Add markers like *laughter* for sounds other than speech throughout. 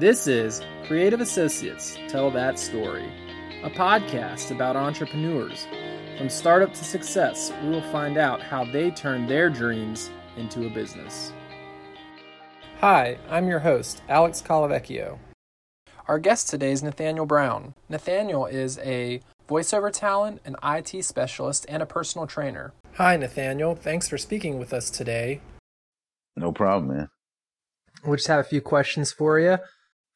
This is Creative Associates Tell That Story, a podcast about entrepreneurs. From startup to success, we will find out how they turn their dreams into a business. Hi, I'm your host, Alex Colavecchio. Our guest today is Nathaniel Brown. Nathaniel is a voiceover talent, an IT specialist, and a personal trainer. Hi, Nathaniel. Thanks for speaking with us today. No problem, man. We just have a few questions for you.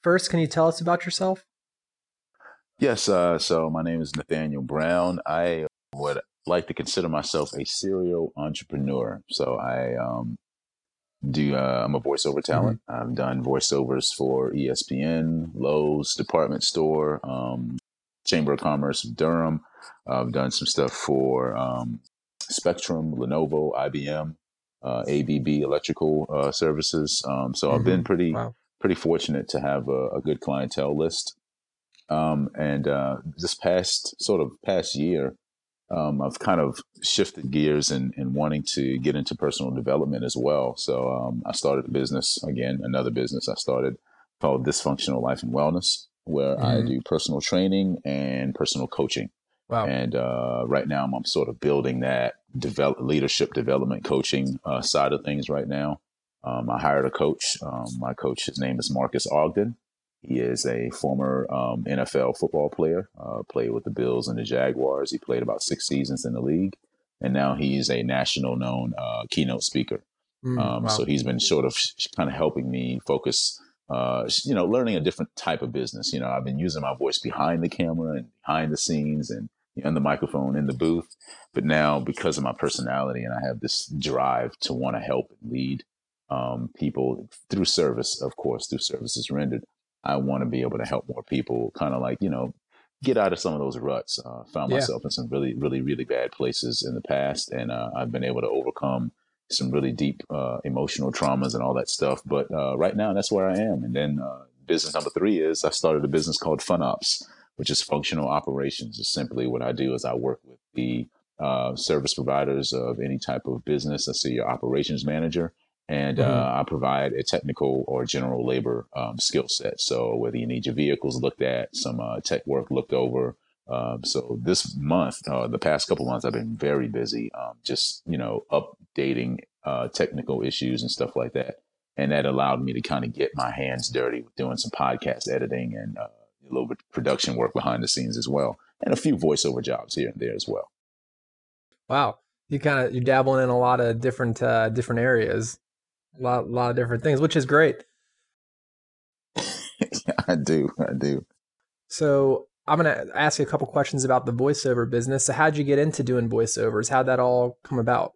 First, can you tell us about yourself? Yes, uh, so my name is Nathaniel Brown. I would like to consider myself a serial entrepreneur. So I um, do. Uh, I'm a voiceover talent. Mm-hmm. I've done voiceovers for ESPN, Lowe's department store, um, Chamber of Commerce of Durham. I've done some stuff for um, Spectrum, Lenovo, IBM, uh, ABB Electrical uh, Services. Um, so mm-hmm. I've been mm-hmm. pretty wow. Pretty fortunate to have a, a good clientele list. Um, and uh, this past sort of past year, um, I've kind of shifted gears and in, in, wanting to get into personal development as well. So um, I started a business again, another business I started called Dysfunctional Life and Wellness, where mm-hmm. I do personal training and personal coaching. Wow. And uh, right now, I'm, I'm, sort of building that develop, leadership development coaching uh, side of things right now. Um, I hired a coach. Um, my coach, his name is Marques Ogden. He is a former um, NFL football player, uh, played with the Bills and the Jaguars. He played about six seasons in the league. And now he's a national known uh, keynote speaker. Mm, wow. So he's been sort of kind of helping me focus uh, you know, learning a different type of business. You know, I've been using my voice behind the camera and behind the scenes and on the microphone in the booth. But now, because of my personality, and I have this drive to want to help and lead um, people through service, of course, through services rendered, I want to be able to help more people kind of like, you know, get out of some of those ruts. Uh, found yeah. myself in some really, really, really bad places in the past, and uh, I've been able to overcome some really deep uh, emotional traumas and all that stuff. But uh, right now, that's where I am. And then uh, business number three is I started a business called Fun Ops, which is functional operations. Is simply what I do is I work with the uh, service providers of any type of business. I see your operations manager. And mm-hmm. Uh, I provide a technical or general labor um, skill set. So whether you need your vehicles looked at, some uh, tech work looked over, um, so this month, uh, the past couple months, I've been very busy, um, just you know, updating uh, technical issues and stuff like that, and that allowed me to kind of get my hands dirty with doing some podcast editing and uh, a little bit of production work behind the scenes as well, and a few voiceover jobs here and there as well. Wow, you kind of you're dabbling in a lot of different uh, different areas, a lot lot of different things, which is great. *laughs* I do, I do. So I'm going to ask you a couple questions about the voiceover business. So, how'd you get into doing voiceovers? How'd that all come about?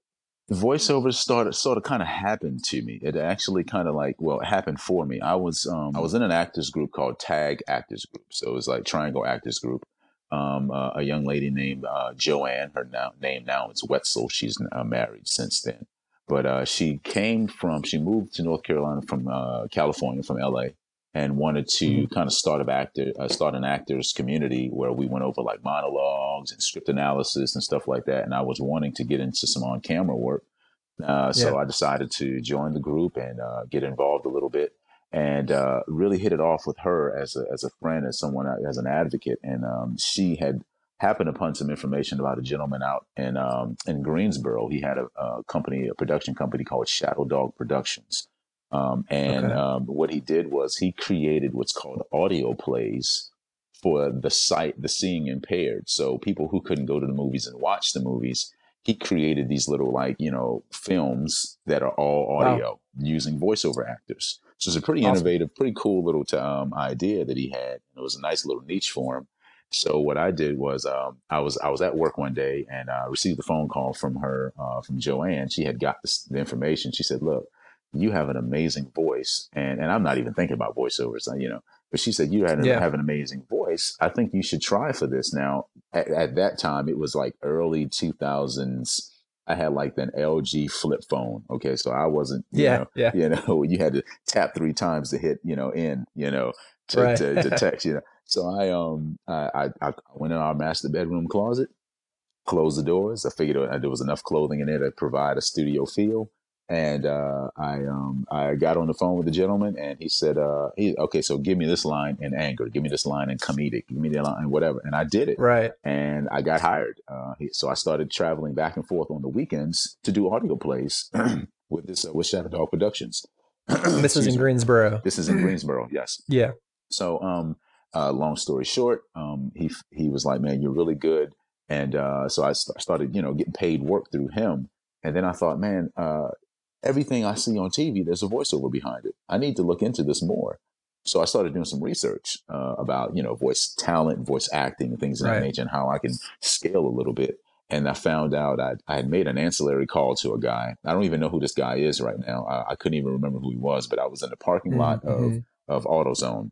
voiceovers started sort of kind of happened to me. It actually kind of like well, it happened for me. I was um, I was in an actors group called Tag Actors Group, so it was like Triangle Actors Group. Um, uh, a young lady named uh, Joanne, her now, name now is Wetzel. She's uh, married since then, but uh, she came from she moved to North Carolina from uh, California from L.A and wanted to mm-hmm. kind of start a actor, uh, start an actors community where we went over like monologues and script analysis and stuff like that. And I was wanting to get into some on camera work, uh, so yeah. I decided to join the group and uh, get involved a little bit, and uh, really hit it off with her as a as a friend, as someone as an advocate. And um, she had happened upon some information about a gentleman out in um, in Greensboro. He had a, a company, a production company called Shadow Dog Productions um, and okay. um, what he did was he created what's called audio plays for the sight, the seeing impaired. So people who couldn't go to the movies and watch the movies, he created these little like you know films that are all audio wow. using voiceover actors. So it's a pretty awesome. innovative, pretty cool little um, idea that he had. It was a nice little niche for him. So what I did was um, I was I was at work one day and I uh, received a phone call from her uh, from Joanne. She had got this, the information. She said, "Look, you have an amazing voice. And, and I'm not even thinking about voiceovers, uh, you know, but she said, you had yeah. have an amazing voice. I think you should try for this. Now, at, at that time, it was like early 2000s. I had like an LG flip phone. Okay. So I wasn't, yeah, know, yeah. *laughs* you know, *laughs* you had to tap three times to hit, you know, in, you know, to, right. to, to *laughs* text, you know. So I, um, I, I, I went in our master bedroom closet, closed the doors. I figured there was enough clothing in there to provide a studio feel and uh, I um, I got on the phone with the gentleman, and he said, uh, "He okay, so give me this line in anger, give me this line in comedic, give me that line in whatever," and I did it. Right. And I got hired. Uh, he, so I started traveling back and forth on the weekends to do audio plays *clears throat* with this uh, with Shadow Dog Productions. *clears throat* this is in Greensboro. This is in Greensboro. Yes. *clears throat* Yeah. So, um, uh, long story short, um, he he was like, "Man, you're really good," and uh, so I st- started, you know, getting paid work through him. And then I thought, man, uh, everything I see on TV, there's a voiceover behind it. I need to look into this more. So I started doing some research uh, about, you know, voice talent, voice acting, and things of right. that nature, and how I can scale a little bit. And I found out I, I had made an ancillary call to a guy. I don't even know who this guy is right now. I, I couldn't even remember who he was, but I was in the parking mm-hmm. lot of, mm-hmm. of AutoZone.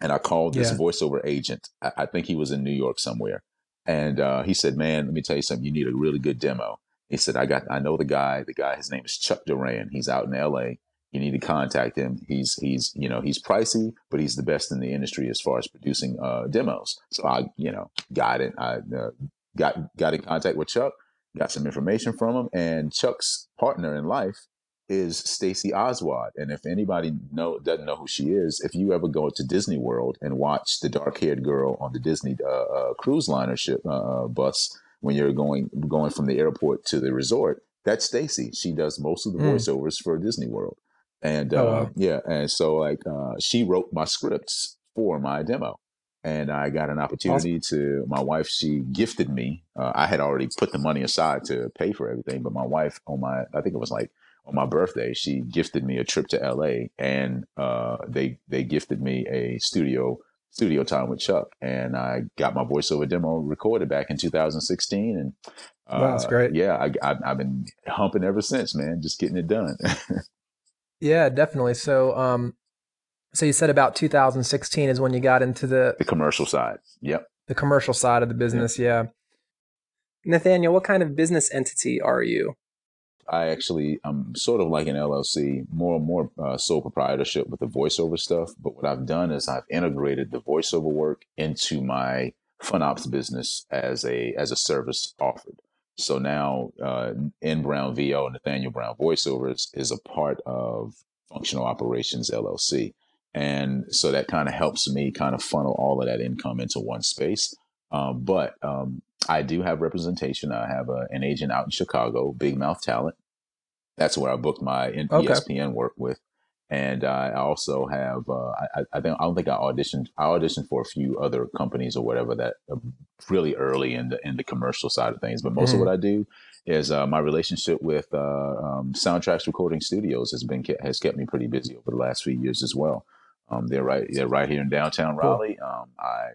And I called this yeah. voiceover agent. I, I, think he was in New York somewhere. And uh, he said, Man, let me tell you something. You need a really good demo. He said, I got, I know the guy. The guy, his name is Chuck Duran. He's out in L.A. You need to contact him. He's, he's, you know, he's pricey, but he's the best in the industry as far as producing uh, demos. So I, you know, got it. I uh, got got in contact with Chuck, got some information from him, and Chuck's partner in life is Stacey Oswald. And if anybody know doesn't know who she is, if you ever go to Disney World and watch the dark haired girl on the Disney uh, uh, cruise liner ship uh, bus when you're going going from the airport to the resort. That's Stacey. She does most of the mm. voiceovers for Disney World, and oh, wow. Uh, yeah, and so like uh, she wrote my scripts for my demo, and I got an opportunity to. My wife, she gifted me. Uh, I had already put the money aside to pay for everything, but my wife, on my, I think it was like on my birthday, she gifted me a trip to L.A. and uh, they they gifted me a studio studio time with Chuck, and I got my voiceover demo recorded back in 2016. And uh, wow, that's great. Yeah, I, I, have been humping ever since, man. Just getting it done. *laughs* yeah, definitely. So, um, so you said about 2016 is when you got into the the commercial side. Yep. The commercial side of the business. Yep. Yeah. Nathaniel, what kind of business entity are you? I actually I'm sort of like an LLC, more and more uh, sole proprietorship with the voiceover stuff. But what I've done is I've integrated the voiceover work into my FunOps business as a as a service offered. So now uh, N Brown VO Nathaniel Brown Voiceovers is a part of Functional Operations LLC, and so that kind of helps me kind of funnel all of that income into one space. Um, but um, I do have representation. I have a, an agent out in Chicago, Big Mouth Talent. That's where I booked my okay. ESPN work with. And I also have, uh, I, I, think, I don't think I auditioned. I auditioned for a few other companies or whatever that really early in the in the commercial side of things. But most mm. of what I do is uh, my relationship with uh, um, Soundtracks Recording Studios has been has kept me pretty busy over the last few years as well. Um, they're right they're right here in downtown Raleigh. Cool. Um, I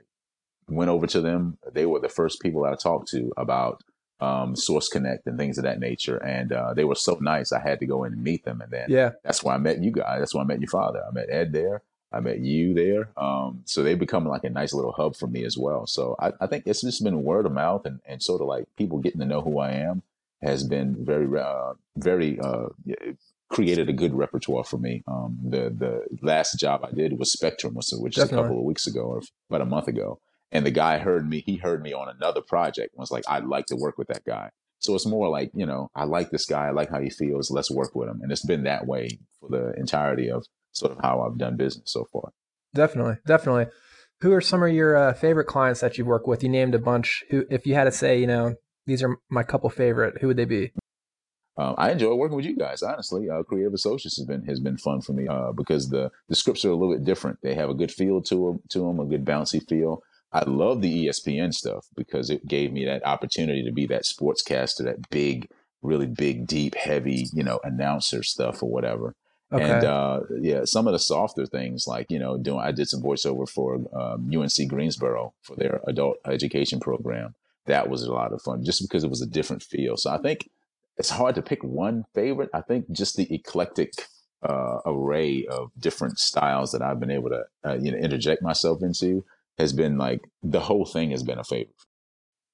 went over to them. They were the first people I talked to about um, Source Connect and things of that nature. And uh, they were so nice. I had to go in and meet them. And then yeah, that's why I met you guys. That's why I met your father. I met Ed there. I met you there. Um, so they become like a nice little hub for me as well. So I, I, think it's just been word of mouth and, and sort of like people getting to know who I am has been very, uh, very, uh, created a good repertoire for me. Um, the, the last job I did was Spectrum, which is a couple of weeks ago or about a month ago and the guy heard me he heard me on another project and was like i'd like to work with that guy. So it's more like you know i like this guy i like how he feels let's work with him. And it's been that way for the entirety of sort of how i've done business so far. Definitely definitely. Who are some of your uh, favorite clients that you've worked with? You named a bunch. Who if you had to say you know these are my couple favorite who would they be? Um, I enjoy working with you guys. Honestly, uh, Creative Associates has been has been fun for me uh, because the the scripts are a little bit different. They have a good feel to them, to them, a good bouncy feel. I love the ESPN stuff because it gave me that opportunity to be that sportscaster, that big, really big, deep, heavy, you know, announcer stuff or whatever. Okay. And uh, yeah, some of the softer things like you know, doing I did some voiceover for um, UNC Greensboro for their adult education program. That was a lot of fun, just because it was a different feel. So I think it's hard to pick one favorite. I think just the eclectic uh, array of different styles that I've been able to uh, you know interject myself into has been like the whole thing has been a favor.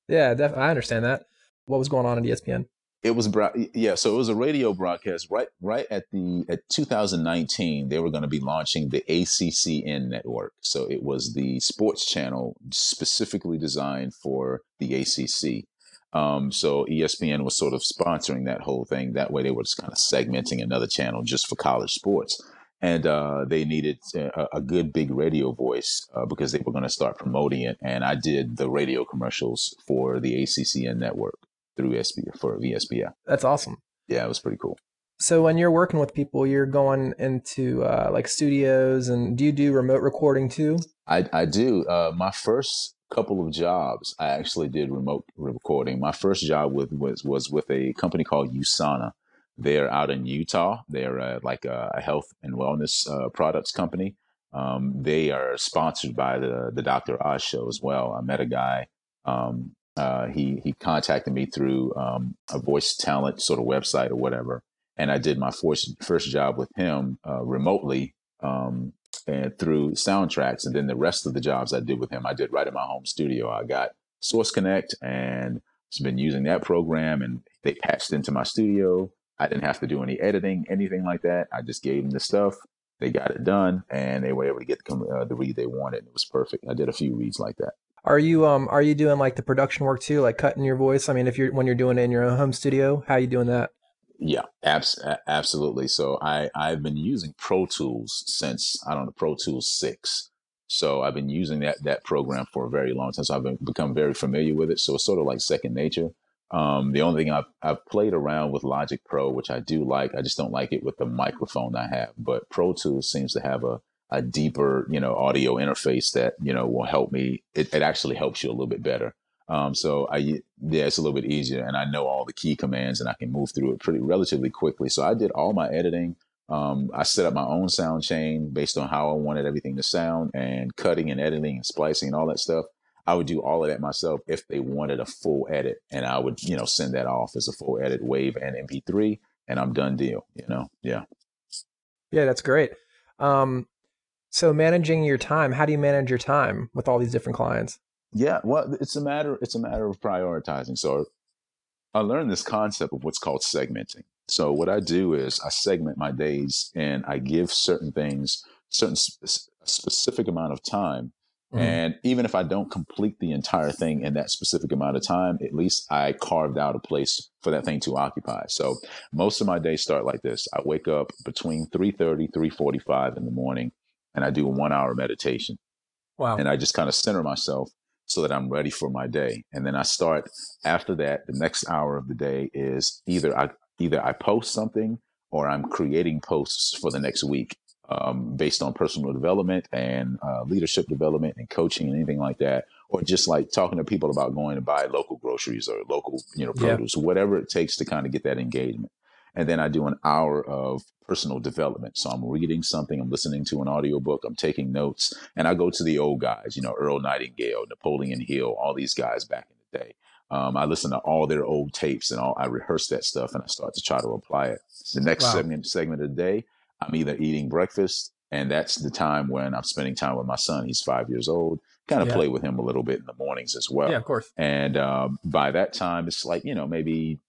Yeah, def- I understand that. What was going on at ESPN? It was yeah, so it was a radio broadcast right right at the at 2019 they were going to be launching the ACCN network. So it was the sports channel specifically designed for the ACC. Um, so ESPN was sort of sponsoring that whole thing. That way, they were just kind of segmenting another channel just for college sports, and uh, they needed a, a, good big radio voice uh, because they were going to start promoting it. And I did the radio commercials for the ACCN network through SB for VSBF. That's awesome. Yeah, it was pretty cool. So when you're working with people, you're going into uh, like studios, and do you do remote recording too? I, I do. Uh, my first couple of jobs, I actually did remote recording. My first job with was was with a company called USANA. They're out in Utah. They're uh, like a, a, health and wellness uh, products company. Um, they are sponsored by the the Dr. Oz show as well. I met a guy. Um, uh, he he contacted me through um, a voice talent sort of website or whatever, and I did my first first job with him uh, remotely um, and through soundtracks. And then the rest of the jobs I did with him, I did right in my home studio. I got Source Connect and been using that program, and they patched into my studio. I didn't have to do any editing, anything like that. I just gave them the stuff. They got it done, and they were able to get the, uh, the read they wanted. It was perfect. I did a few reads like that. Are you um are you doing like the production work too, like cutting your voice? I mean, if you're when you're doing it in your own home studio, how are you doing that? Yeah, abs- absolutely. So I I've been using Pro Tools since I don't know Pro Tools six. So I've been using that that program for a very long time. So I've been, become very familiar with it. So it's sort of like second nature. Um, the only thing I've I've played around with Logic Pro, which I do like. I just don't like it with the microphone I have. But Pro Tools seems to have a a deeper, you know, audio interface that, you know, will help me. It, it actually helps you a little bit better. Um, so I, yeah, it's a little bit easier and I know all the key commands and I can move through it pretty relatively quickly. So I did all my editing. Um, I set up my own sound chain based on how I wanted everything to sound and cutting and editing and splicing and all that stuff. I would do all of that myself if they wanted a full edit and I would, you know, send that off as a full edit wave and MP3 and I'm done deal, you know? Yeah. Yeah, that's great. Um, so managing your time, how do you manage your time with all these different clients? Yeah, well, it's a matter it's a matter of prioritizing. So I learned this concept of what's called segmenting. So what I do is I segment my days and I give certain things certain sp- specific amount of time. Mm. And even if I don't complete the entire thing in that specific amount of time, at least I carved out a place for that thing to occupy. So most of my days start like this. I wake up between 3:30, 3:45 in the morning and I do a one hour meditation. Wow. And I just kind of center myself so that I'm ready for my day. And then I start after that, the next hour of the day is either I either I post something or I'm creating posts for the next week um, based on personal development and uh, leadership development and coaching and anything like that, or just like talking to people about going to buy local groceries or local, you know, produce, yeah. whatever it takes to kind of get that engagement. And then I do an hour of personal development. So I'm reading something, I'm listening to an audiobook, I'm taking notes, and I go to the old guys, you know, Earl Nightingale, Napoleon Hill, all these guys back in the day. Um, I listen to all their old tapes and all, I rehearse that stuff and I start to try to apply it. The next wow. segment, segment of the day, I'm either eating breakfast, and that's the time when I'm spending time with my son. He's five years old. Kind of yeah. play with him a little bit in the mornings as well. Yeah, of course. And um, by that time, it's like you know maybe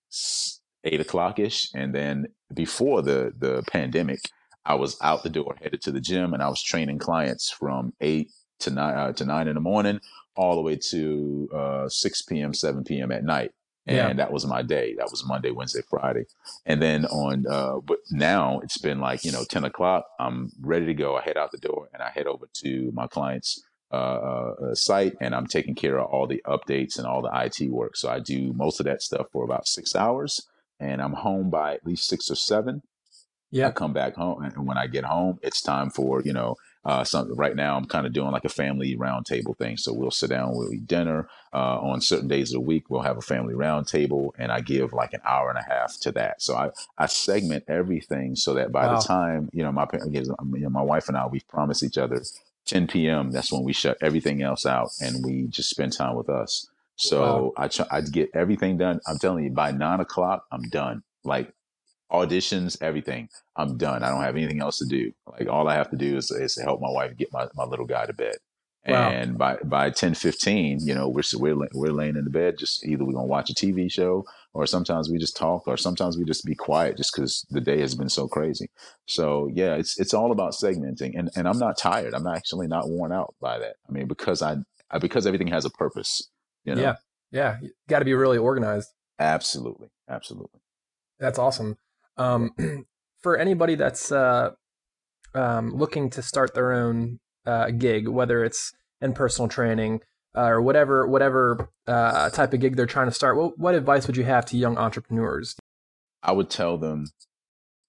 eight o'clock ish. And then before the the pandemic, I was out the door, headed to the gym, and I was training clients from eight to nine uh, to nine in the morning, all the way to uh, six p.m., seven p.m. at night. And yeah. that was my day. That was Monday, Wednesday, Friday. And then on, uh, but now it's been like, you know, 10 o'clock. I'm ready to go. I head out the door and I head over to my client's uh, uh, site and I'm taking care of all the updates and all the IT work. So I do most of that stuff for about six hours and I'm home by at least six or seven. Yeah. I come back home, and when I get home, it's time for you know uh, some. Right now, I'm kind of doing like a family roundtable thing. So we'll sit down, we'll eat dinner. Uh, on certain days of the week, we'll have a family roundtable, and I give like an hour and a half to that. So I I segment everything so that by wow. the time you know my you know, my wife and I we've promised each other 10 p.m. That's when we shut everything else out, and we just spend time with us. So wow. I try, I get everything done. I'm telling you, by nine o'clock, I'm done. Like auditions, everything. I'm done. I don't have anything else to do. Like all I have to do is, is help my wife get my, my little guy to bed. Wow. And by by 10, 15, you know, we're we're we're laying in the bed. Just either we're gonna watch a TV show, or sometimes we just talk, or sometimes we just be quiet, just because the day has been so crazy. So yeah, it's it's all about segmenting, and and I'm not tired. I'm actually not worn out by that. I mean, because I, I because everything has a purpose. You know? Yeah. Yeah, got to be really organized. Absolutely, absolutely. That's awesome. Um, *clears throat* for anybody that's uh, um, looking to start their own uh, gig, whether it's in personal training uh, or whatever whatever uh, type of gig they're trying to start, what, what advice would you have to young entrepreneurs? I would tell them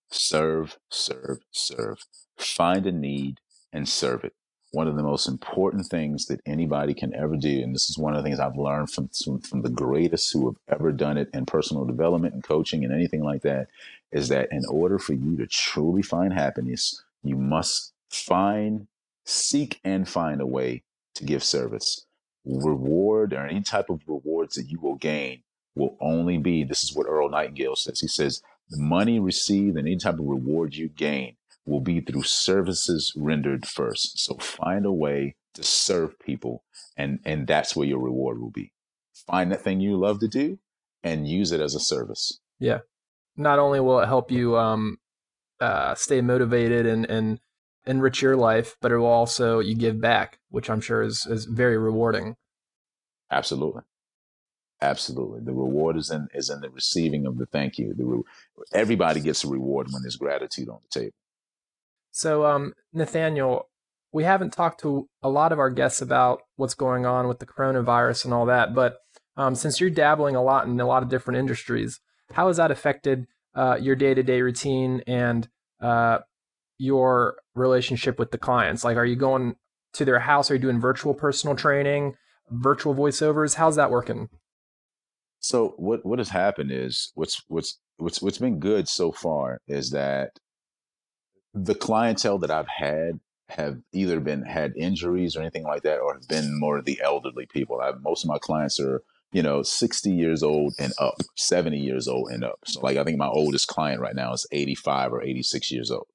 serve, serve, serve. Find a need and serve it. One of the most important things that anybody can ever do, and this is one of the things I've learned from, from, the greatest who have ever done it in personal development and coaching and anything like that, is that in order for you to truly find happiness, you must find, seek, and find a way to give service. Reward or any type of rewards that you will gain will only be this is what Earl Nightingale says. He says, the money received and any type of reward you gain will be through services rendered first. So find a way to serve people, and, and that's where your reward will be. Find that thing you love to do and use it as a service. Yeah. Not only will it help you um, uh, stay motivated and, and enrich your life, but it will also you give back, which I'm sure is, is very rewarding. Absolutely. Absolutely, the reward is in is in the receiving of the thank you. The re- everybody gets a reward when there's gratitude on the table. So, um, Nathaniel, we haven't talked to a lot of our guests about what's going on with the coronavirus and all that, but um, since you're dabbling a lot in a lot of different industries, how has that affected uh, your day to day routine and uh, your relationship with the clients? Like, are you going to their house? Are you doing virtual personal training, virtual voiceovers? How's that working? So what what has happened is what's what's what's what's been good so far is that the clientele that I've had have either been had injuries or anything like that, or have been more the elderly people. I, most of my clients are you know 60 years old and up, 70 years old and up. So like I think my oldest client right now is 85 or 86 years old,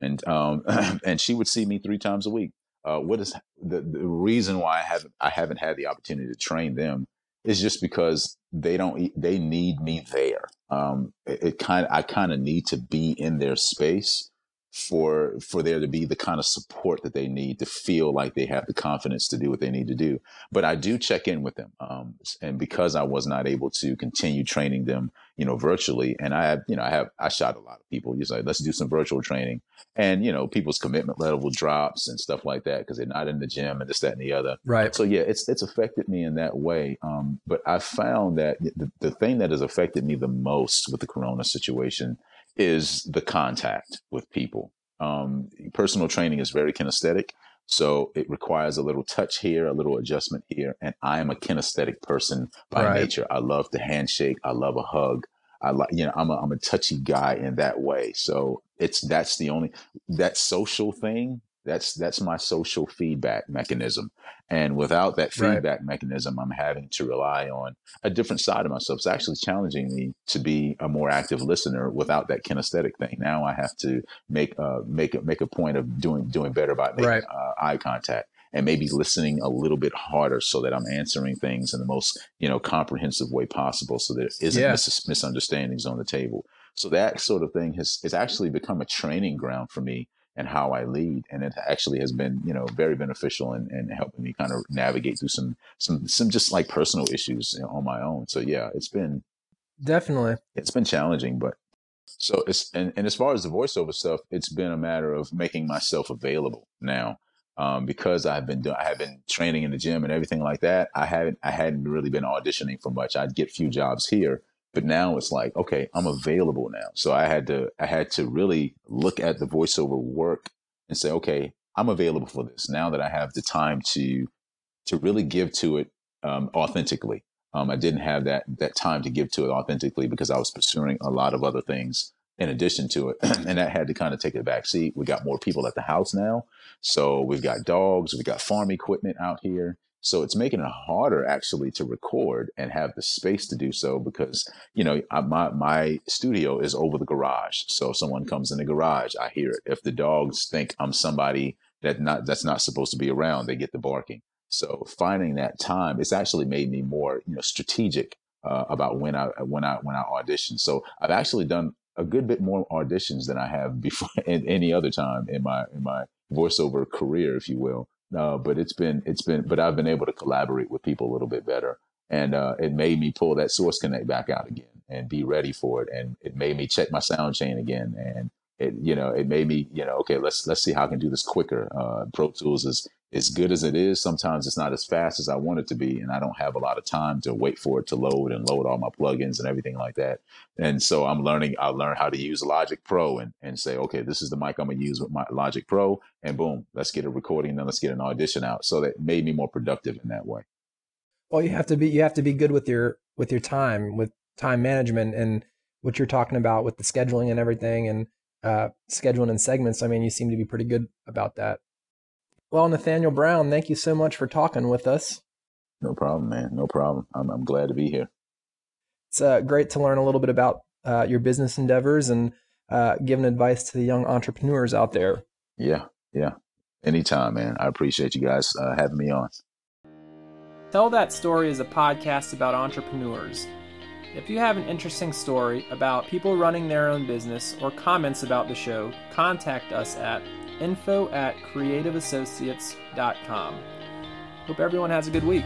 and um *clears throat* and she would see me three times a week. Uh, what is the, the reason why I haven't I haven't had the opportunity to train them is just because they don't they need me there um it, it kind of i kind of need to be in their space for for there to be the kind of support that they need to feel like they have the confidence to do what they need to do. But i do check in with them um, and because i was not able to continue training them you know virtually and i have you know i have i shot a lot of people just like let's do some virtual training. And you know people's commitment level drops and stuff like that because they're not in the gym and this that and the other. Right. So yeah it's it's affected me in that way um, but i found that the, the thing that has affected me the most with the corona situation is the contact with people. Um, personal training is very kinesthetic. So it requires a little touch here, a little adjustment here. And I am a kinesthetic person by right. nature. I love the handshake. I love a hug. I like, you know, I'm a, I'm a touchy guy in that way. So it's, that's the only, that social thing that's that's my social feedback mechanism. And without that feedback right. mechanism, I'm having to rely on a different side of myself. It's actually challenging me to be a more active listener without that kinesthetic thing. Now I have to make uh, make a, make a point of doing doing better by making right. uh, eye contact and maybe listening a little bit harder so that I'm answering things in the most you know comprehensive way possible, so there isn't yeah. mis- misunderstandings on the table. So that sort of thing has has actually become a training ground for me and how I lead. And it actually has been, you know, very beneficial in, in helping me kind of navigate through some, some, some just like personal issues you know, on my own. So yeah, it's been definitely, it's been challenging, but so it's, and, and as far as the voiceover stuff, it's been a matter of making myself available now. Um, because I've been doing, I have been training in the gym and everything like that. I haven't, I hadn't really been auditioning for much. I'd get few jobs here, but now it's like, okay, I'm available now. So I had to, I had to really look at the voiceover work and say, okay, I'm available for this now that I have the time to, to really give to it um, authentically. Um, I didn't have that that time to give to it authentically because I was pursuing a lot of other things in addition to it, *clears throat* and that had to kind of take a back seat. We got more people at the house now, so we've got dogs, we've got farm equipment out here, so it's making it harder actually to record and have the space to do so because, you know, I, my, my studio is over the garage. So if someone comes in the garage, I hear it. If the dogs think I'm somebody that not, that's not supposed to be around, they get the barking. So finding that time, it's actually made me more, you know, strategic uh, about when I, when I, when I audition. So I've actually done a good bit more auditions than I have before *laughs* in any other time in my, in my voiceover career, if you will. Uh, but it's been it's been but I've been able to collaborate with people a little bit better and uh, it made me pull that source connect back out again and be ready for it. And it made me check my sound chain again. And it, you know, it made me, you know, okay, let's let's see how I can do this quicker. Uh, Pro Tools is as good as it is. Sometimes it's not as fast as I want it to be, and I don't have a lot of time to wait for it to load and load all my plugins and everything like that. And so I'm learning. I learn how to use Logic Pro and and say, okay, this is the mic I'm gonna use with my Logic Pro, and boom, let's get a recording, and then let's get an audition out. So that made me more productive in that way. Well, you have to be you have to be good with your with your time with time management and what you're talking about with the scheduling and everything and uh, scheduling and segments. I mean, you seem to be pretty good about that. Well, Nathaniel Brown, thank you so much for talking with us. No problem, man. No problem. I'm, I'm glad to be here. It's uh, great to learn a little bit about uh, your business endeavors and uh, giving advice to the young entrepreneurs out there. Yeah, yeah. Anytime, man. I appreciate you guys uh, having me on. Tell That Story is a podcast about entrepreneurs. If you have an interesting story about people running their own business or comments about the show, contact us at info at creativeassociates.com. Hope everyone has a good week.